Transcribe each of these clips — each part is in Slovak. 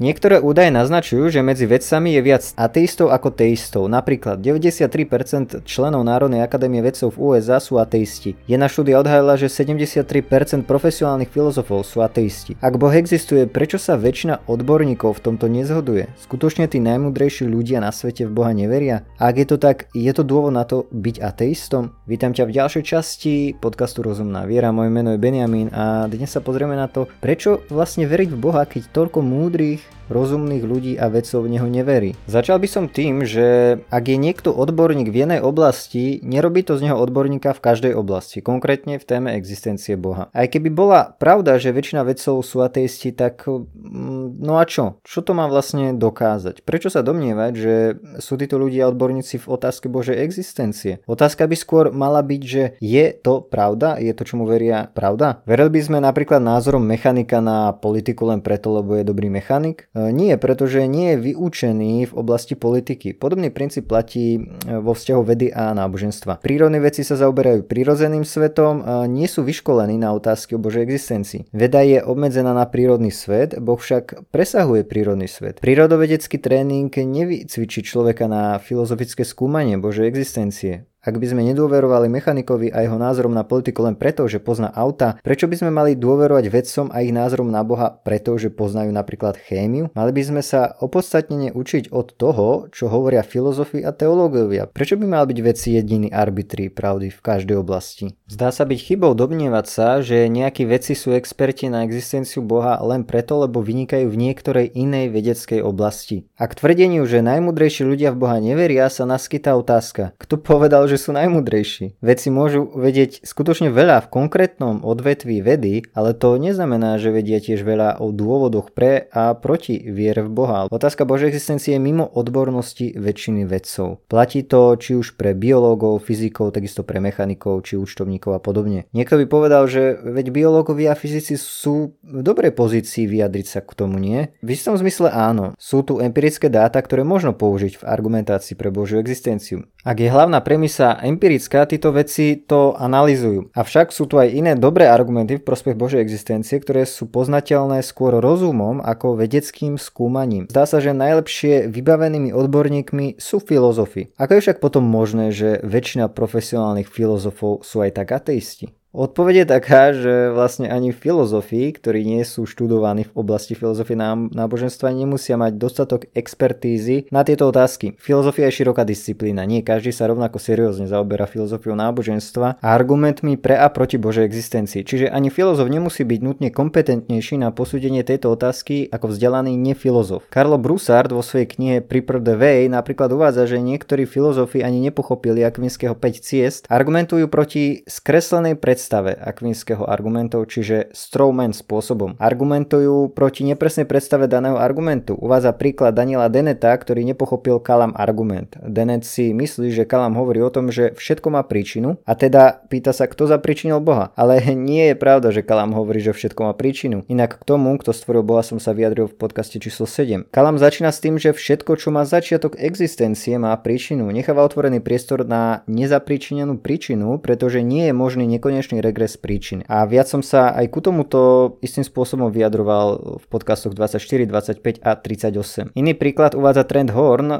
Niektoré údaje naznačujú, že medzi vedcami je viac ateistov ako teistov. Napríklad 93% členov Národnej akadémie vedcov v USA sú ateisti. Jedna štúdia odhalila, že 73% profesionálnych filozofov sú ateisti. Ak Boh existuje, prečo sa väčšina odborníkov v tomto nezhoduje? Skutočne tí najmudrejší ľudia na svete v Boha neveria? A ak je to tak, je to dôvod na to byť ateistom? Vítam ťa v ďalšej časti podcastu Rozumná viera. Moje meno je Benjamin a dnes sa pozrieme na to, prečo vlastne veriť v Boha, keď toľko múdrych rozumných ľudí a vedcov v neho neverí. Začal by som tým, že ak je niekto odborník v jednej oblasti, nerobí to z neho odborníka v každej oblasti, konkrétne v téme existencie Boha. Aj keby bola pravda, že väčšina vedcov sú ateisti, tak mm, no a čo? Čo to má vlastne dokázať? Prečo sa domnievať, že sú títo ľudia odborníci v otázke Božej existencie? Otázka by skôr mala byť, že je to pravda? Je to, čomu veria pravda? Verili by sme napríklad názorom mechanika na politiku len preto, lebo je dobrý mechanik? E, nie, pretože nie je vyučený v oblasti politiky. Podobný princíp platí e, vo vzťahu vedy a náboženstva. Prírodné veci sa zaoberajú prírodzeným svetom, a nie sú vyškolení na otázky o Božej existencii. Veda je obmedzená na prírodný svet, Boh však presahuje prírodný svet. Prírodovedecký tréning nevycvičí človeka na filozofické skúmanie Božej existencie. Ak by sme nedôverovali mechanikovi a jeho názorom na politiku len preto, že pozná auta, prečo by sme mali dôverovať vedcom a ich názorom na Boha preto, že poznajú napríklad chémiu? Mali by sme sa opodstatnene učiť od toho, čo hovoria filozofi a teológovia. Prečo by mal byť veci jediný arbitri pravdy v každej oblasti? Zdá sa byť chybou domnievať sa, že nejakí vedci sú experti na existenciu Boha len preto, lebo vynikajú v niektorej inej vedeckej oblasti. Ak tvrdeniu, že najmudrejší ľudia v Boha neveria, sa naskytá otázka, kto povedal, že sú najmudrejší. Vedci môžu vedieť skutočne veľa v konkrétnom odvetví vedy, ale to neznamená, že vedia tiež veľa o dôvodoch pre a proti viere v Boha. Otázka Božej existencie je mimo odbornosti väčšiny vedcov. Platí to či už pre biológov, fyzikov, takisto pre mechanikov či účtovníkov a podobne. Niekto by povedal, že veď biológovia a fyzici sú v dobrej pozícii vyjadriť sa k tomu, nie? V istom zmysle áno. Sú tu empirické dáta, ktoré možno použiť v argumentácii pre Božiu existenciu. Ak je hlavná premisa empirická, títo veci to analizujú. Avšak sú tu aj iné dobré argumenty v prospech Božej existencie, ktoré sú poznateľné skôr rozumom ako vedeckým skúmaním. Zdá sa, že najlepšie vybavenými odborníkmi sú filozofi. Ako je však potom možné, že väčšina profesionálnych filozofov sú aj tak ateisti? Odpoveď je taká, že vlastne ani filozofii, ktorí nie sú študovaní v oblasti filozofie náboženstva, nemusia mať dostatok expertízy na tieto otázky. Filozofia je široká disciplína, nie každý sa rovnako seriózne zaoberá filozofiou náboženstva a argumentmi pre a proti Božej existencii. Čiže ani filozof nemusí byť nutne kompetentnejší na posúdenie tejto otázky ako vzdelaný nefilozof. Karlo Broussard vo svojej knihe Prepare the Way napríklad uvádza, že niektorí filozofi ani nepochopili Akvinského 5 ciest, argumentujú proti skreslenej pred predstave akvinského argumentov, čiže strawman spôsobom. Argumentujú proti nepresnej predstave daného argumentu. Uvádza príklad Daniela Deneta, ktorý nepochopil Kalam argument. Denet si myslí, že Kalam hovorí o tom, že všetko má príčinu a teda pýta sa, kto zapričinil Boha. Ale nie je pravda, že Kalam hovorí, že všetko má príčinu. Inak k tomu, kto stvoril Boha, som sa vyjadril v podcaste číslo 7. Kalam začína s tým, že všetko, čo má začiatok existencie, má príčinu. Necháva otvorený priestor na nezapričinenú príčinu, pretože nie je možný nekonečný nekonečný regres príčin. A viac som sa aj ku tomuto istým spôsobom vyjadroval v podcastoch 24, 25 a 38. Iný príklad uvádza Trent Horn, uh,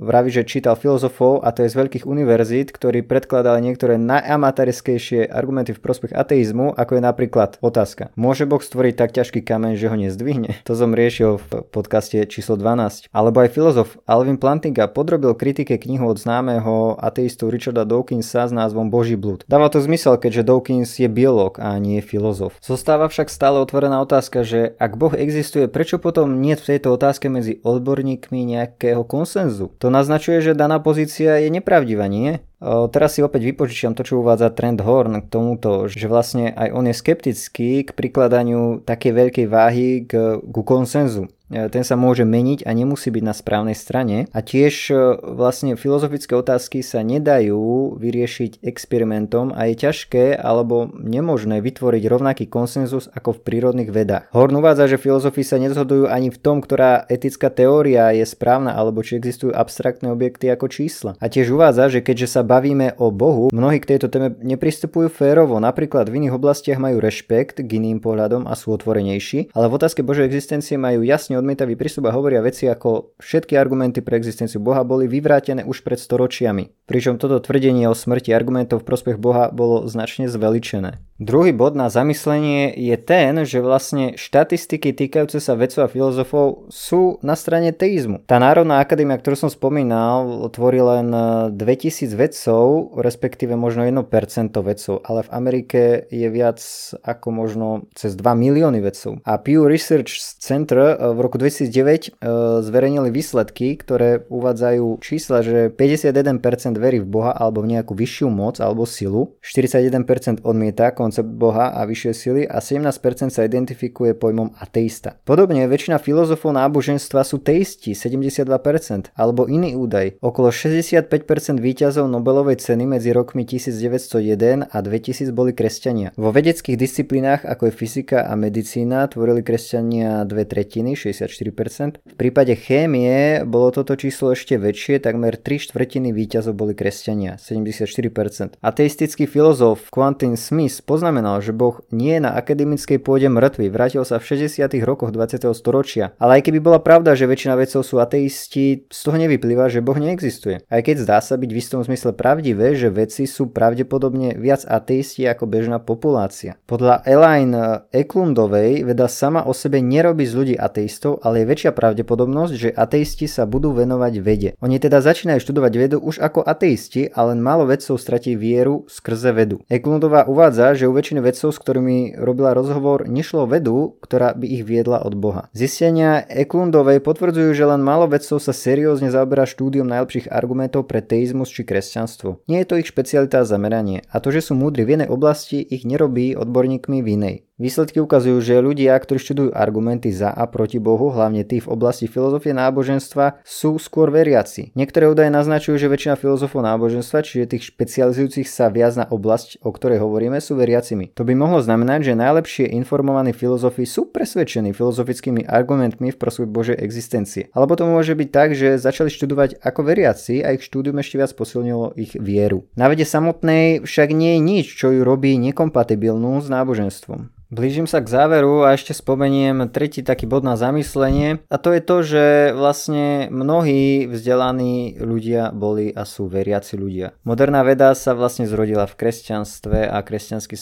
vraví, že čítal filozofov a to je z veľkých univerzít, ktorí predkladali niektoré najamaterskejšie argumenty v prospech ateizmu, ako je napríklad otázka. Môže Boh stvoriť tak ťažký kameň, že ho nezdvihne? To som riešil v podcaste číslo 12. Alebo aj filozof Alvin Plantinga podrobil kritike knihu od známeho ateistu Richarda Dawkinsa s názvom Boží blud. Dáva to zmysel, keďže Dawkins je biológ a nie filozof. Zostáva však stále otvorená otázka, že ak Boh existuje, prečo potom nie v tejto otázke medzi odborníkmi nejakého konsenzu? To naznačuje, že daná pozícia je nepravdivá, nie? Teraz si opäť vypožičiam to, čo uvádza Trent Horn k tomuto, že vlastne aj on je skeptický k prikladaniu takej veľkej váhy k, ku konsenzu. E, ten sa môže meniť a nemusí byť na správnej strane. A tiež e, vlastne filozofické otázky sa nedajú vyriešiť experimentom a je ťažké alebo nemožné vytvoriť rovnaký konsenzus ako v prírodných vedách. Horn uvádza, že filozofi sa nezhodujú ani v tom, ktorá etická teória je správna alebo či existujú abstraktné objekty ako čísla. A tiež uvádza, že keďže sa bavíme o Bohu, mnohí k tejto téme nepristupujú férovo, napríklad v iných oblastiach majú rešpekt k iným pohľadom a sú otvorenejší, ale v otázke Božej existencie majú jasne odmietavý prístup a hovoria veci ako všetky argumenty pre existenciu Boha boli vyvrátené už pred storočiami. Pričom toto tvrdenie o smrti argumentov v prospech Boha bolo značne zveličené. Druhý bod na zamyslenie je ten, že vlastne štatistiky týkajúce sa vedcov a filozofov sú na strane teizmu. Tá Národná akadémia, ktorú som spomínal, tvorí len 2000 vedcov, respektíve možno 1% vedcov, ale v Amerike je viac ako možno cez 2 milióny vedcov. A Pew Research Center v roku 2009 e, zverejnili výsledky, ktoré uvádzajú čísla, že 51% verí v Boha alebo v nejakú vyššiu moc alebo silu, 41% odmieta koncept Boha a vyššie sily a 17% sa identifikuje pojmom ateista. Podobne väčšina filozofov náboženstva sú teisti, 72%, alebo iný údaj. Okolo 65% výťazov Nobelovej ceny medzi rokmi 1901 a 2000 boli kresťania. Vo vedeckých disciplínach ako je fyzika a medicína tvorili kresťania dve tretiny, 64%. V prípade chémie bolo toto číslo ešte väčšie, takmer 3 štvrtiny výťazov boli kresťania, 74%. Ateistický filozof Quentin Smith poznamenal, že Boh nie je na akademickej pôde mŕtvy, vrátil sa v 60. rokoch 20. storočia. Ale aj keby bola pravda, že väčšina vedcov sú ateisti, z toho nevyplýva, že Boh neexistuje. Aj keď zdá sa byť v istom zmysle pravdivé, že vedci sú pravdepodobne viac ateisti ako bežná populácia. Podľa Elaine Eklundovej veda sama o sebe nerobí z ľudí ateistov, ale je väčšia pravdepodobnosť, že ateisti sa budú venovať vede. Oni teda začínajú študovať vedu už ako ateisti, ale len málo vedcov stratí vieru skrze vedu. Eklundová uvádza, že že u väčšiny vedcov, s ktorými robila rozhovor, nešlo vedu, ktorá by ich viedla od Boha. Zistenia Eklundovej potvrdzujú, že len málo vedcov sa seriózne zaoberá štúdium najlepších argumentov pre teizmus či kresťanstvo. Nie je to ich špecialita a zameranie a to, že sú múdri v jednej oblasti, ich nerobí odborníkmi v inej. Výsledky ukazujú, že ľudia, ktorí študujú argumenty za a proti Bohu, hlavne tí v oblasti filozofie náboženstva, sú skôr veriaci. Niektoré údaje naznačujú, že väčšina filozofov náboženstva, čiže tých špecializujúcich sa viac na oblasť, o ktorej hovoríme, sú veriacimi. To by mohlo znamenať, že najlepšie informovaní filozofi sú presvedčení filozofickými argumentmi v prospech Božej existencie. Alebo to môže byť tak, že začali študovať ako veriaci a ich štúdium ešte viac posilnilo ich vieru. Na vede samotnej však nie je nič, čo ju robí nekompatibilnú s náboženstvom. Blížim sa k záveru a ešte spomeniem tretí taký bod na zamyslenie a to je to, že vlastne mnohí vzdelaní ľudia boli a sú veriaci ľudia. Moderná veda sa vlastne zrodila v kresťanstve a kresťanský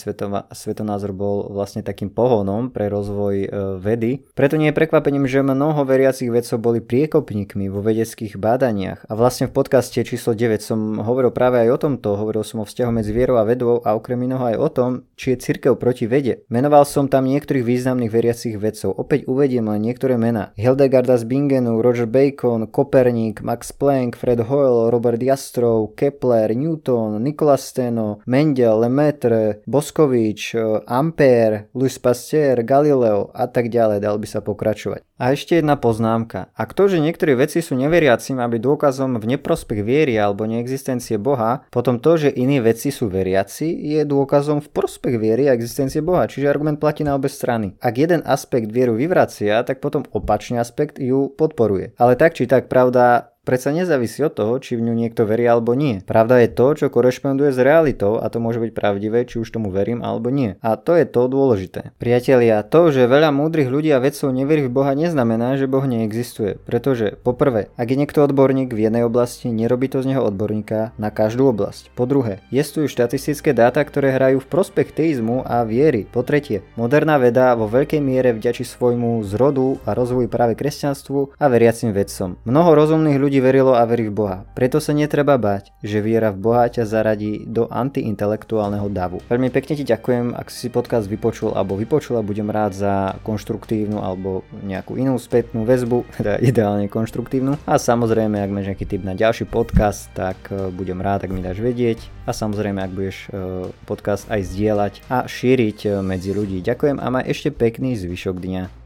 svetonázor bol vlastne takým pohonom pre rozvoj e, vedy. Preto nie je prekvapením, že mnoho veriacich vedcov boli priekopníkmi vo vedeckých bádaniach a vlastne v podcaste číslo 9 som hovoril práve aj o tomto, hovoril som o vzťahu medzi vierou a vedou a okrem iného aj o tom, či je cirkev proti vede. Menoval Vymenoval som tam niektorých významných veriacich vedcov. Opäť uvediem len niektoré mená. Hildegarda z Bingenu, Roger Bacon, Koperník, Max Planck, Fred Hoyle, Robert Jastrow, Kepler, Newton, Nikola Steno, Mendel, Lemaitre, Boskovič, Ampere, Louis Pasteur, Galileo a tak ďalej, dal by sa pokračovať. A ešte jedna poznámka. Ak to, že niektorí veci sú neveriaci, má byť dôkazom v neprospech viery alebo neexistencie Boha, potom to, že iní veci sú veriaci, je dôkazom v prospech viery a existencie Boha, čiže argument platí na obe strany. Ak jeden aspekt vieru vyvracia, tak potom opačný aspekt ju podporuje. Ale tak či tak pravda predsa nezávisí od toho, či v ňu niekto verí alebo nie. Pravda je to, čo korešponduje s realitou a to môže byť pravdivé, či už tomu verím alebo nie. A to je to dôležité. Priatelia, to, že veľa múdrych ľudí a vedcov neverí v Boha neznamená, že Boh neexistuje. Pretože, poprvé, ak je niekto odborník v jednej oblasti, nerobí to z neho odborníka na každú oblasť. Po druhé, existujú štatistické dáta, ktoré hrajú v prospech teizmu a viery. Po tretie, moderná veda vo veľkej miere vďačí svojmu zrodu a rozvoju práve kresťanstvu a veriacim vedcom. Mnoho rozumných ľudí ľudí verilo a verí v Boha. Preto sa netreba bať, že viera v Boha ťa zaradí do antiintelektuálneho davu. Veľmi pekne ti ďakujem, ak si podcast vypočul alebo vypočula, budem rád za konštruktívnu alebo nejakú inú spätnú väzbu, teda ideálne konštruktívnu. A samozrejme, ak máš nejaký tip na ďalší podcast, tak e, budem rád, ak mi dáš vedieť. A samozrejme, ak budeš e, podcast aj zdieľať a šíriť e, medzi ľudí. Ďakujem a maj ešte pekný zvyšok dňa.